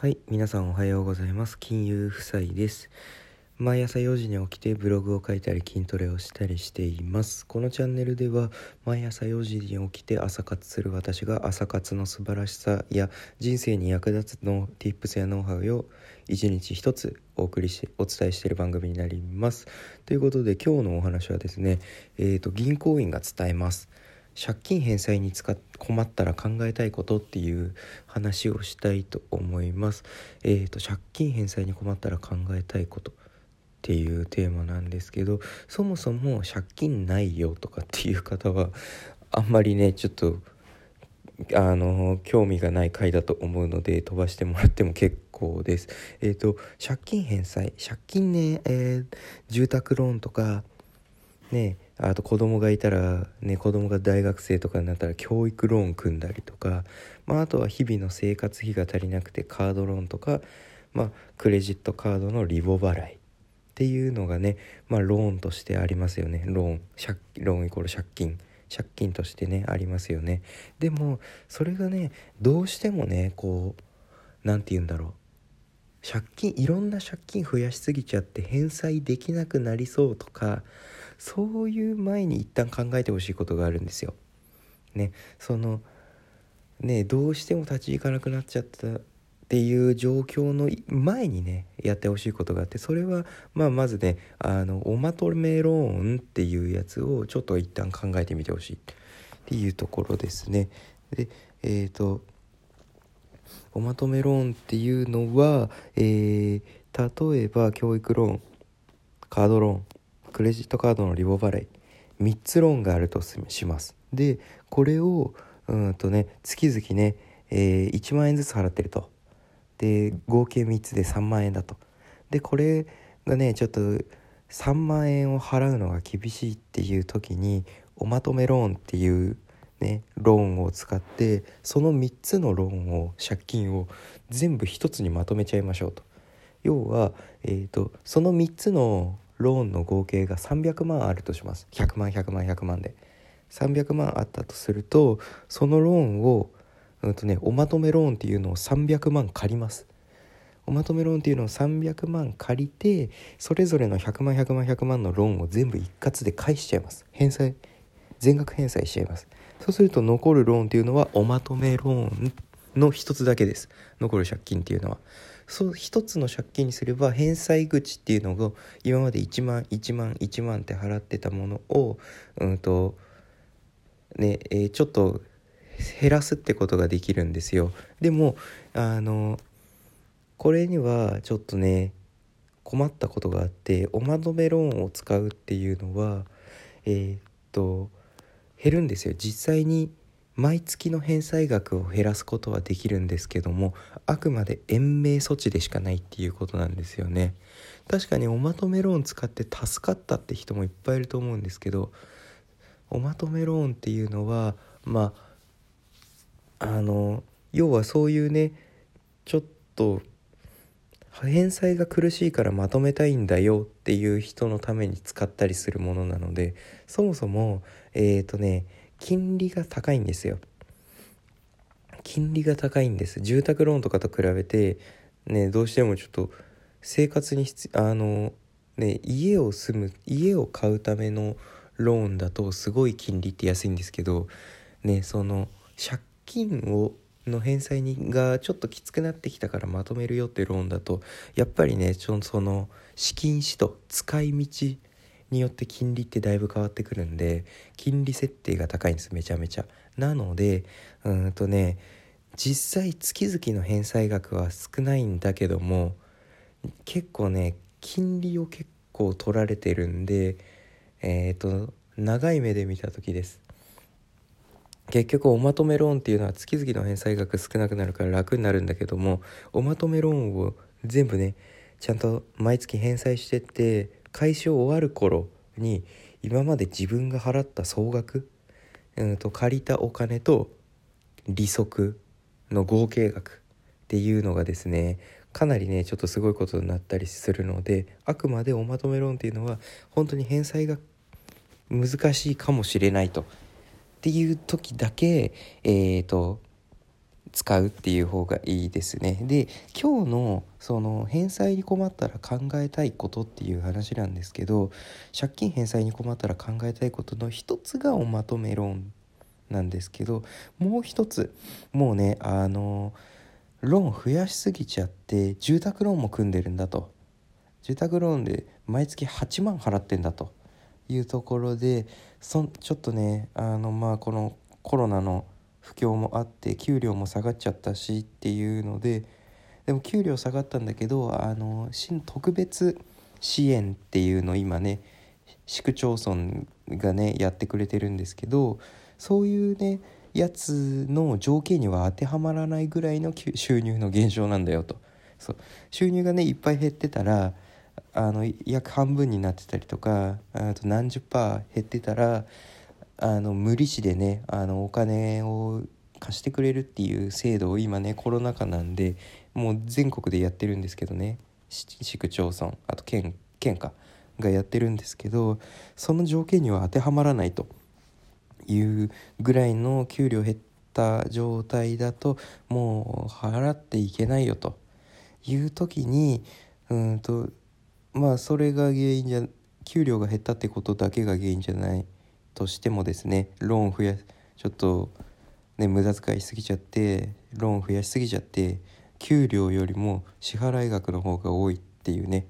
はい、皆さんおはようございます。金融夫妻です。毎朝4時に起きてブログを書いたり筋トレをしたりしています。このチャンネルでは毎朝4時に起きて朝活する私が朝活の素晴らしさや人生に役立つの Tips やノウハウを一日一つお送りしてお伝えしている番組になります。ということで今日のお話はですね、えー、と銀行員が伝えます。借金返済に使っ困ったら考えたいことっていう話をしたいと思います。えー、と借金返済に困ったら考えたいことっていうテーマなんですけどそもそも借金ないよとかっていう方はあんまりねちょっとあの興味がない回だと思うので飛ばしてもらっても結構です。えっ、と借金返済借金ね、えー住宅ローンとかねあと子供がいたらね子供が大学生とかになったら教育ローン組んだりとか、まあ、あとは日々の生活費が足りなくてカードローンとか、まあ、クレジットカードのリボ払いっていうのがね、まあ、ローンとしてありますよね。ローン借ローンイコール借金。借金としてねありますよね。でもそれがねどうしてもねこう何て言うんだろう。借金いろんな借金増やしすぎちゃって返済できなくなりそうとかそういう前に一旦考えてほしいことがあるんですよ。ねそのねどうしても立ち行かなくなっちゃったっていう状況の前にねやってほしいことがあってそれはまあまずねあのおまとめローンっていうやつをちょっと一旦考えてみてほしいっていうところですね。でえっ、とおまとめローンっていうのは、えー例えば教育ローンカードローンクレジットカードのリボ払い3つローンがあるとします。でこれをうんとね月々ね、えー1万円ずつ払ってると。で合計3つで3万円だと。でこれがねちょっと3万円を払うのが厳しいっていう時におまとめローンっていうねローンを使ってその3つのローンを借金を全部1つにまとめちゃいましょうと。要は、えー、とその3つのローンの合計が300万あるとします。100万100万100万で。300万あったとするとそのローンを、うんとね、おまとめローンっていうのを300万借ります。おまとめローンっていうのを300万借りてそれぞれの100万100万100万のローンを全部一括で返しちゃいます。返済。全額返済しちゃいます。そうすると残るローンっていうのはおまとめローンの一つだけです。残る借金っていうのは。そう一つの借金にすれば返済口っていうのが今まで1万1万1万って払ってたものをうんとねえーちょっと減らすってことができるんですよ。でもあのこれにはちょっとね困ったことがあっておまとめローンを使うっていうのはえーっと減るんですよ。実際に毎月の返済額を減らすことはできるんですけどもあくまで延命措置でしかないっていうことなんですよね。確かにおまとめローン使って助かったって人もいっぱいいると思うんですけどおまとめローンっていうのはまああの要はそういうねちょっと返済が苦しいからまとめたいんだよっていう人のために使ったりするものなのでそもそもえっ、とね金利が高いんですよ。金利が高いんです。住宅ローンとかと比べてねどうしてもちょっと生活に必あのね家を住む家を買うためのローンだとすごい金利って安いんですけどねその借金をの返済にがちょっときつくなってきたからまとめるよってローンだとやっぱりねちょその資金使途使い道によって金利ってだいぶ変わってくるんで金利設定が高いんですめちゃめちゃ。なのでうんとね実際月々の返済額は少ないんだけども結構ね金利を結構取られてるんでえっ、と長い目で見た時です。結局おまとめローンっていうのは月々の返済額少なくなるから楽になるんだけどもおまとめローンを全部ねちゃんと毎月返済してって開始終わる頃に今まで自分が払った総額、うん、と借りたお金と利息の合計額っていうのがですねかなりねちょっとすごいことになったりするのであくまでおまとめローンっていうのは本当に返済が難しいかもしれないと。っていう時だけえー、と使うっていう方がいいですね。で今日のその返済に困ったら考えたいことっていう話なんですけど借金返済に困ったら考えたいことの一つがおまとめローンなんですけどもう一つもうねあのローン増やしすぎちゃって住宅ローンも組んでるんだと住宅ローンで毎月8万払ってんだというところでそちょっとねあのまあこのコロナの不況もあって給料も下がっちゃったしっていうのででも給料下がったんだけどあの新特別支援っていうのを今ね市区町村がねやってくれてるんですけどそういうねやつの条件には当てはまらないぐらいの収入の減少なんだよと。そう。収入がねいっぱい減ってたらあの約半分になってたりとかあと何十パー減ってたらあの無利子でねあのお金を貸してくれるっていう制度を今ねコロナ禍なんでもう全国でやってるんですけどね。市区町村あと県県下がやってるんですけどその条件には当てはまらないというぐらいの給料減った状態だともう払っていけないよという時にうんとまあそれが原因じゃ給料が減ったってことだけが原因じゃないとしてもですねローン増やちょっとね無駄遣いしすぎちゃってローン増やしすぎちゃって給料よりも支払額の方が多いっていうね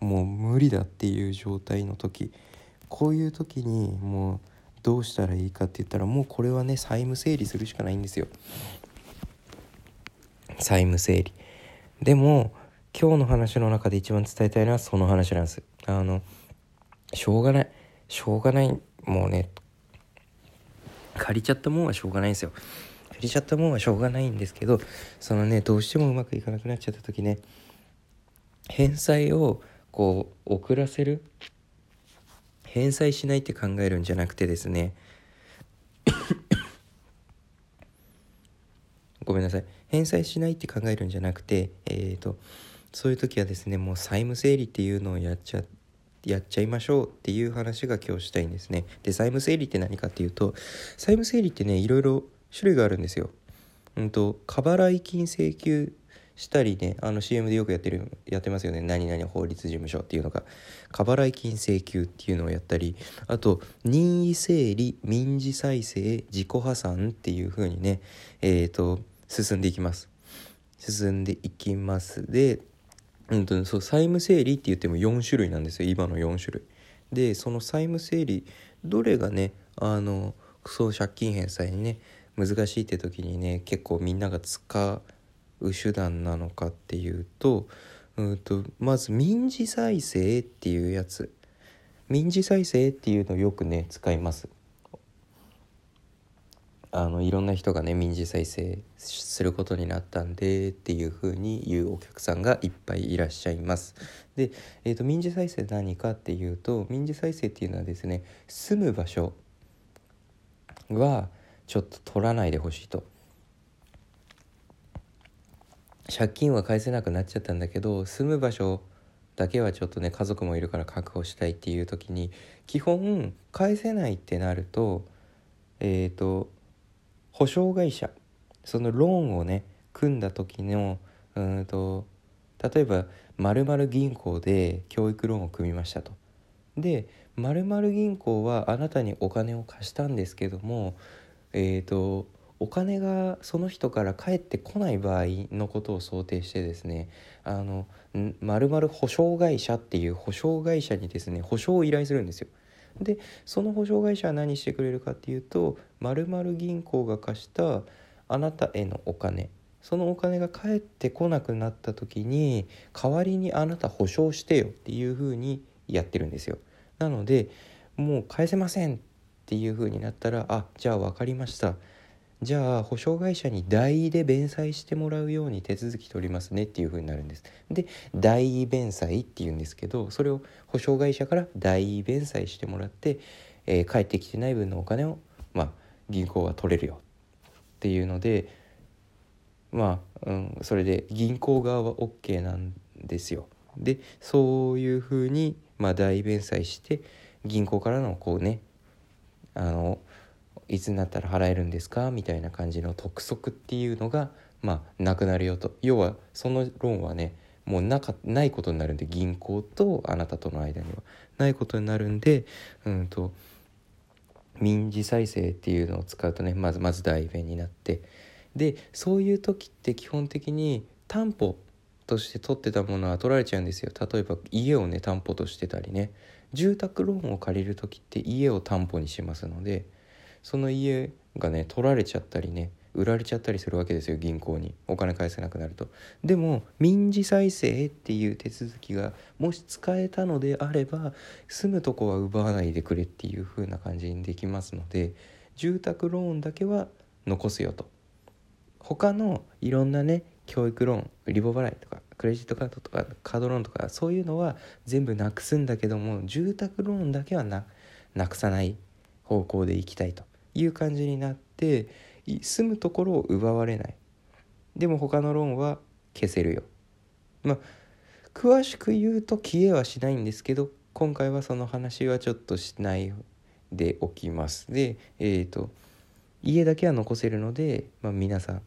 もう無理だっていう状態の時こういう時にもうどうしたらいいかって言ったらもうこれはね債務整理するしかないんですよ。債務整理。でも今日の話の中で一番伝えたいのはその話なんです。あのしょうがないしょうがないもうね借りちゃったもんはしょうがないんですよ。借りちゃったもんはしょうがないんですけどそのねどうしてもうまくいかなくなっちゃった時ね返済をこう遅らせる返済しないって考えるんじゃなくてですね ごめんなさい。返済しないって考えるんじゃなくてえっ、ー、とそういう時はですねもう債務整理っていうのをやっちゃってやっちゃいましょうっていう話が今日したいんですね。で債務整理って何かっていうと債務整理ってねいろいろ種類があるんですよ。うんと過払い金請求したりねあの CM でよくやってるやってますよね何々法律事務所っていうのが過払い金請求っていうのをやったりあと任意整理民事再生自己破産っていう風にねえっ、ー、と進んでいきます進んでいきますでうんとそう債務整理って言っても4種類なんですよ今の4種類。でその債務整理どれがねあのそう借金返済にね難しいって時にね結構みんなが使う手段なのかっていうと,、うんとまず民事再生っていうやつ民事再生っていうのをよくね使います。あのいろんな人がね民事再生することになったんでっていうふうに言うお客さんがいっぱいいらっしゃいます。で、えーと、民事再生何かっていうと民事再生っていうのはですね住む場所はちょっと取らないでほしいと。借金は返せなくなっちゃったんだけど住む場所だけはちょっとね家族もいるから確保したいっていう時に基本返せないってなるとえっ、ー、と保証会社そのローンをね組んだ時のうんと例えば〇〇銀行で教育ローンを組みましたと。で〇〇銀行はあなたにお金を貸したんですけどもえっ、ー、とお金がその人から返ってこない場合のことを想定してですねあの〇〇保証会社っていう保証会社にですね保証を依頼するんですよ。でその保証会社は何してくれるかっていうと〇〇銀行が貸したあなたへのお金そのお金が返ってこなくなった時に代わりにあなた保証してよっていうふうにやってるんですよ。なのでもう返せませんっていうふうになったらあじゃあ分かりましたじゃあ保証会社に代位で弁済してもらうように手続き取りますねっていう風になるんです。で代位弁済っていうんですけどそれを保証会社から代位弁済してもらって、えー、返ってきてない分のお金を、まあ、銀行は取れるよっていうのでまあ、うん、それで銀行側は OK なんですよ。でそういう風にまあ代弁済して銀行からのこうねあのいつになったら払えるんですか？みたいな感じの督促っていうのがまあなくなるよと。要はそのローンはねもうなかないことになるんで銀行とあなたとの間には。ないことになるんでうんと民事再生っていうのを使うとねまずまず代弁になって。でそういう時って基本的に担保として取ってたものは取られちゃうんですよ。例えば家をね担保としてたりね。住宅ローンを借りる時って家を担保にしますので。その家がね取られちゃったりね売られちゃったりするわけですよ銀行に。お金返せなくなると。でも民事再生っていう手続きがもし使えたのであれば住むとこは奪わないでくれっていう風な感じにできますので住宅ローンだけは残すよと。他のいろんなね教育ローンリボ払いとかクレジットカードとかカードローンとかそういうのは全部なくすんだけども住宅ローンだけはななくさない方向でいきたいと。いう感じになって住むところを奪われない。でも他のローンは消せるよ。まあ詳しく言うと消えはしないんですけど今回はその話はちょっとしないでおきます。でえっ、ー、と家だけは残せるので、まあ、皆さん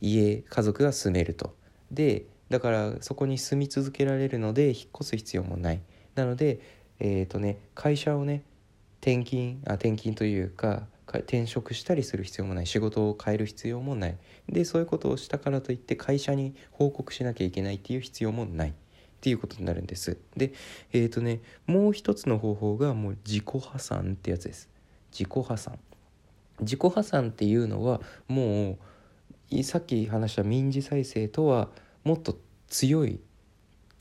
家家族が住めると。でだからそこに住み続けられるので引っ越す必要もない。なのでえっ、ー、とね会社をね転勤あ転勤というか転職したりする必要もない仕事を変える必要もない。でそういうことをしたからといって会社に報告しなきゃいけないっていう必要もない。っていうことになるんです。でえっ、ー、とねもう一つの方法がもう自己破産ってやつです。自己破産。自己破産っていうのはもうさっき話した民事再生とはもっと強い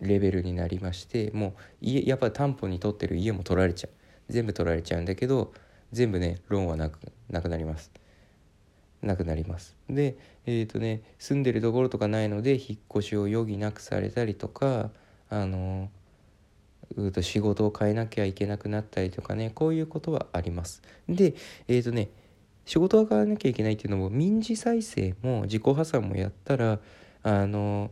レベルになりましてもう家やっぱ担保に取ってる家も取られちゃう。全部取られちゃうんだけど全部ねローンはなくなくなります。なくなります。でえっ、ー、とね住んでるところとかないので引っ越しを余儀なくされたりとかあのうと仕事を変えなきゃいけなくなったりとかねこういうことはあります。でえっ、ー、とね仕事を変えなきゃいけないっていうのも民事再生も自己破産もやったらあの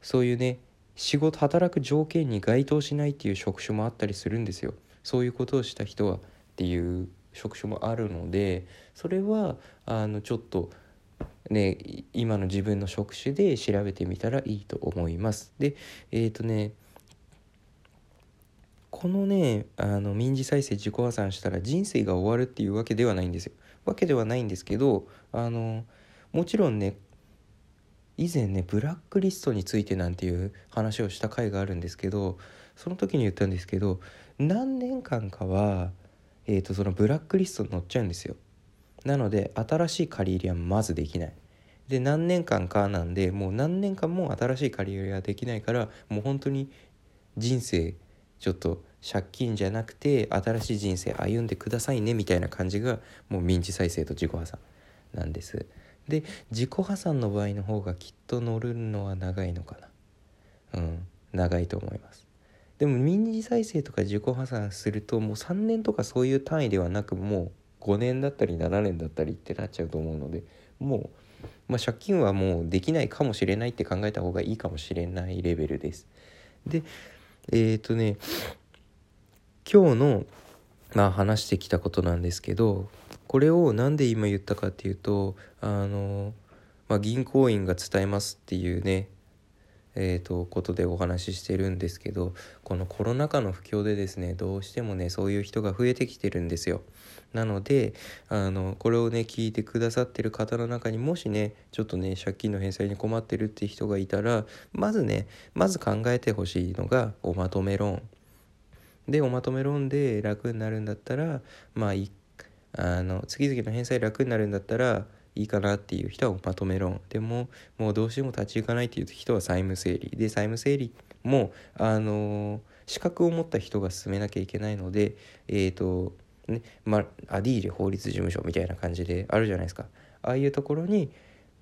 そういうね仕事働く条件に該当しないっていう職種もあったりするんですよ。そういうことをした人は。っていう職種もあるのでそれはあのちょっとね今の自分の職種で調べてみたらいいと思います。でえっ、ー、とねこのねあの民事再生自己破産したら人生が終わるっていうわけではないんですよ。わけではないんですけどあのもちろんね以前ねブラックリストについてなんていう話をした回があるんですけどその時に言ったんですけど何年間かはえーと、そのブラックリストに載っちゃうんですよ。なので新しい借り入れはまずできない。で何年間かなんでもう何年間も新しい借り入れができないからもう本当に人生ちょっと借金じゃなくて新しい人生歩んでくださいねみたいな感じがもう民事再生と自己破産なんです。で自己破産の場合の方がきっと乗るのは長いのかな。うん長いと思います。でも民事再生とか自己破産するともう3年とかそういう単位ではなくもう5年だったり7年だったりってなっちゃうと思うのでもう、まあ、借金はもうできないかもしれないって考えた方がいいかもしれないレベルです。でえっ、ー、とね今日のまあ話してきたことなんですけどこれを何で今言ったかっていうとあの、まあ、銀行員が伝えますっていうねえーと、ことでお話ししてるんですけどこのコロナ禍の不況でですねどうしてもねそういう人が増えてきてるんですよ。なのであのこれをね聞いてくださってる方の中にもしねちょっとね借金の返済に困ってるって人がいたらまずねまず考えてほしいのがおまとめローン。でおまとめローンで楽になるんだったらまああの次々の返済楽になるんだったらいいかなっていう人はまとめローンでももうどうしても立ち行かないっていう人は債務整理。で債務整理もあの資格を持った人が進めなきゃいけないのでえっ、ー、とねまアディーレ法律事務所みたいな感じであるじゃないですか。ああいうところに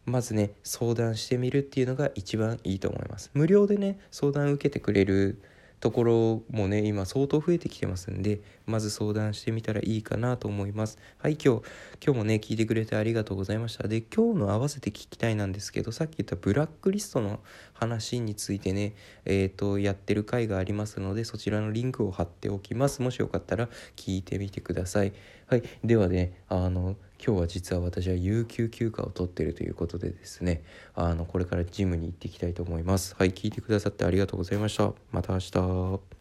まずね相談してみるっていうのが一番いいと思います。無料でね相談受けてくれるところもね今相当増えてきてますんでまず相談してみたらいいかなと思います。はい今日今日もね聞いてくれてありがとうございました。で今日の合わせて聞きたいなんですけどさっき言ったブラックリストの話についてねえっ、ー、とやってる回がありますのでそちらのリンクを貼っておきます。もしよかったら聞いてみてください。はい。ではねあの今日は実は私は有給休暇を取ってるということでですねあのこれからジムに行っていきたいと思います。はい。聞いてくださってありがとうございました。また明日。